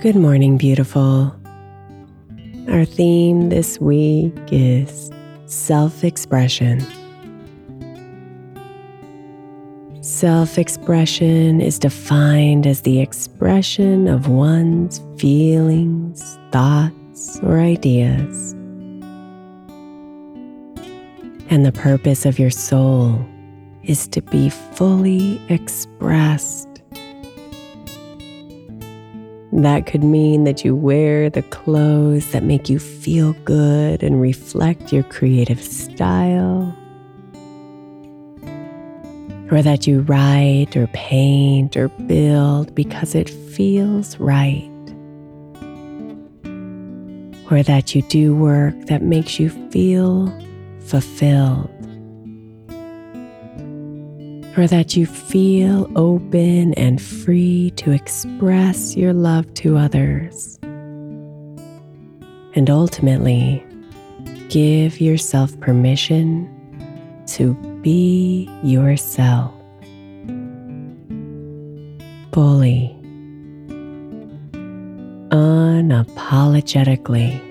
Good morning, beautiful. Our theme this week is self expression. Self expression is defined as the expression of one's feelings, thoughts, or ideas. And the purpose of your soul is to be fully expressed that could mean that you wear the clothes that make you feel good and reflect your creative style. Or that you write or paint or build because it feels right. Or that you do work that makes you feel fulfilled or that you feel open and free to express your love to others. And ultimately, give yourself permission to be yourself fully, unapologetically.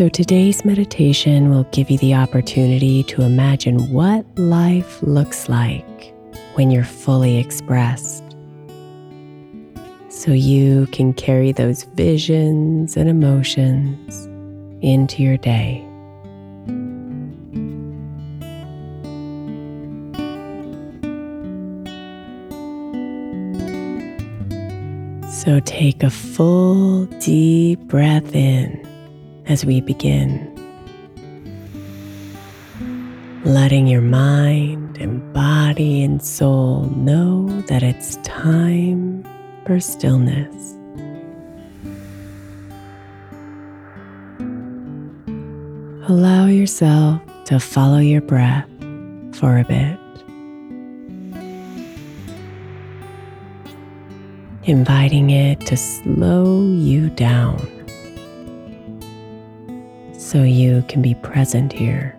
So, today's meditation will give you the opportunity to imagine what life looks like when you're fully expressed. So, you can carry those visions and emotions into your day. So, take a full, deep breath in as we begin. Letting your mind and body and soul know that it's time for stillness. Allow yourself to follow your breath for a bit. Inviting it to slow you down so you can be present here.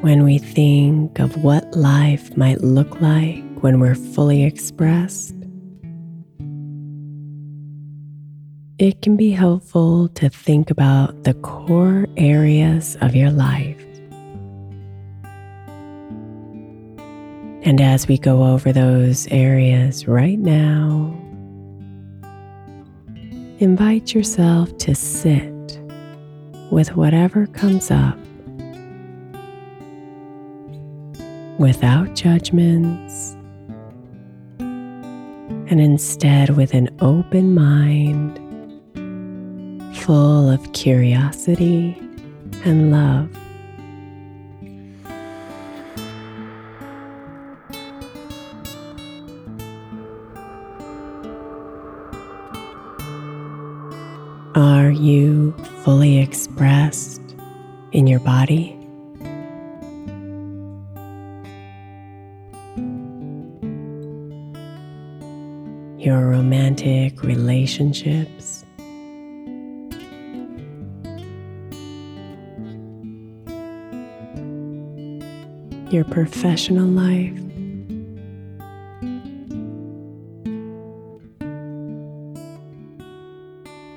When we think of what life might look like when we're fully expressed, it can be helpful to think about the core areas of your life. And as we go over those areas right now, invite yourself to sit with whatever comes up without judgments and instead with an open mind full of curiosity and love. Are you fully expressed in your body? Your romantic relationships? Your professional life?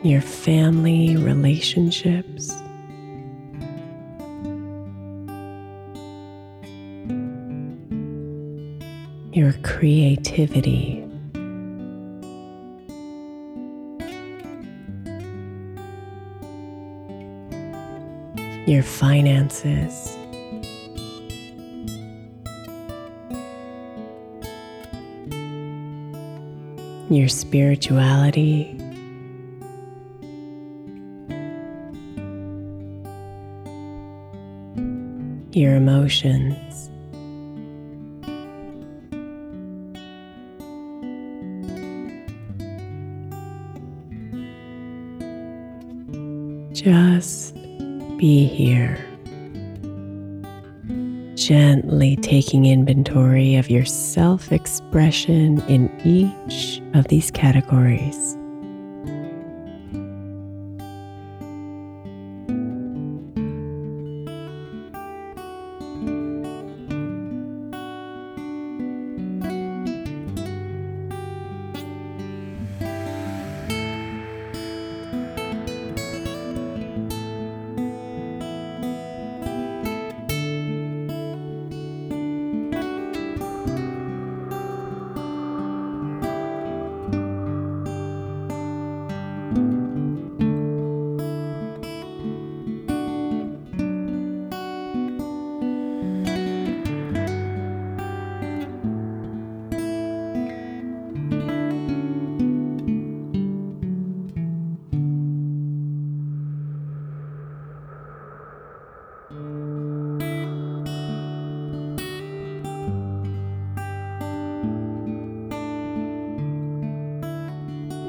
your family relationships. Your creativity. Your finances. Your spirituality. your emotions. Just be here, gently taking inventory of your self expression in each of these categories.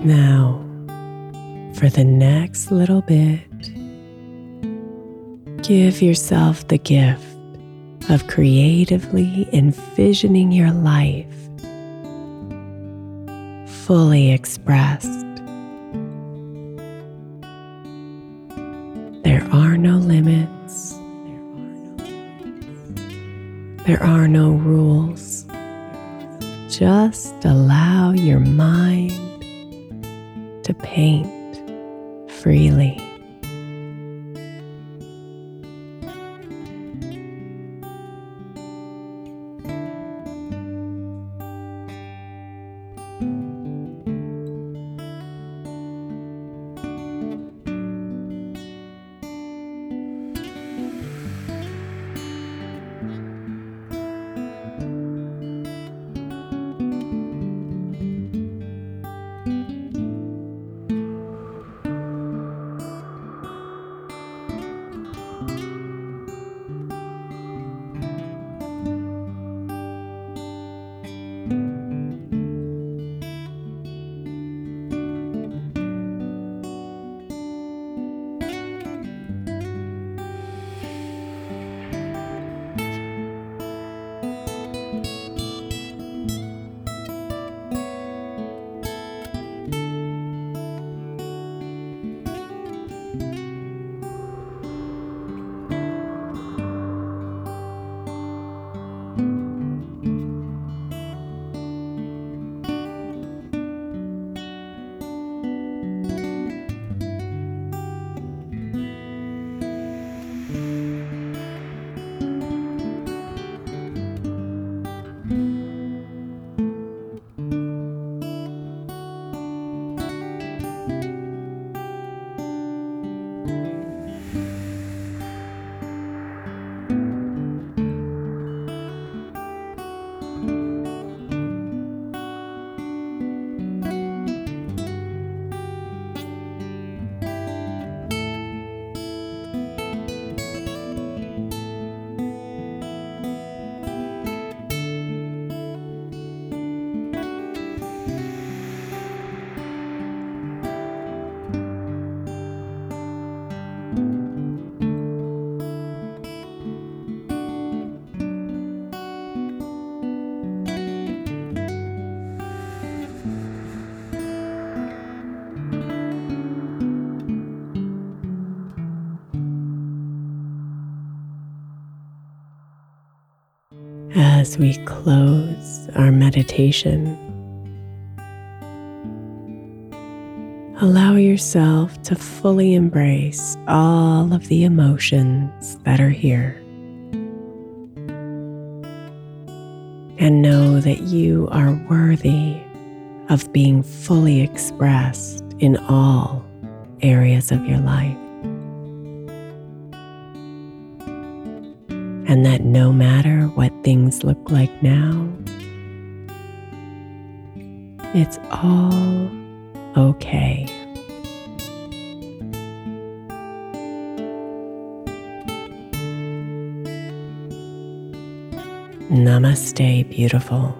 Now, for the next little bit, give yourself the gift of creatively envisioning your life fully expressed. There are no limits. There are no rules. Just allow your mind to paint freely. As we close our meditation, allow yourself to fully embrace all of the emotions that are here. And know that you are worthy of being fully expressed in all areas of your life. And that no matter what things look like now, it's all okay. Namaste, beautiful.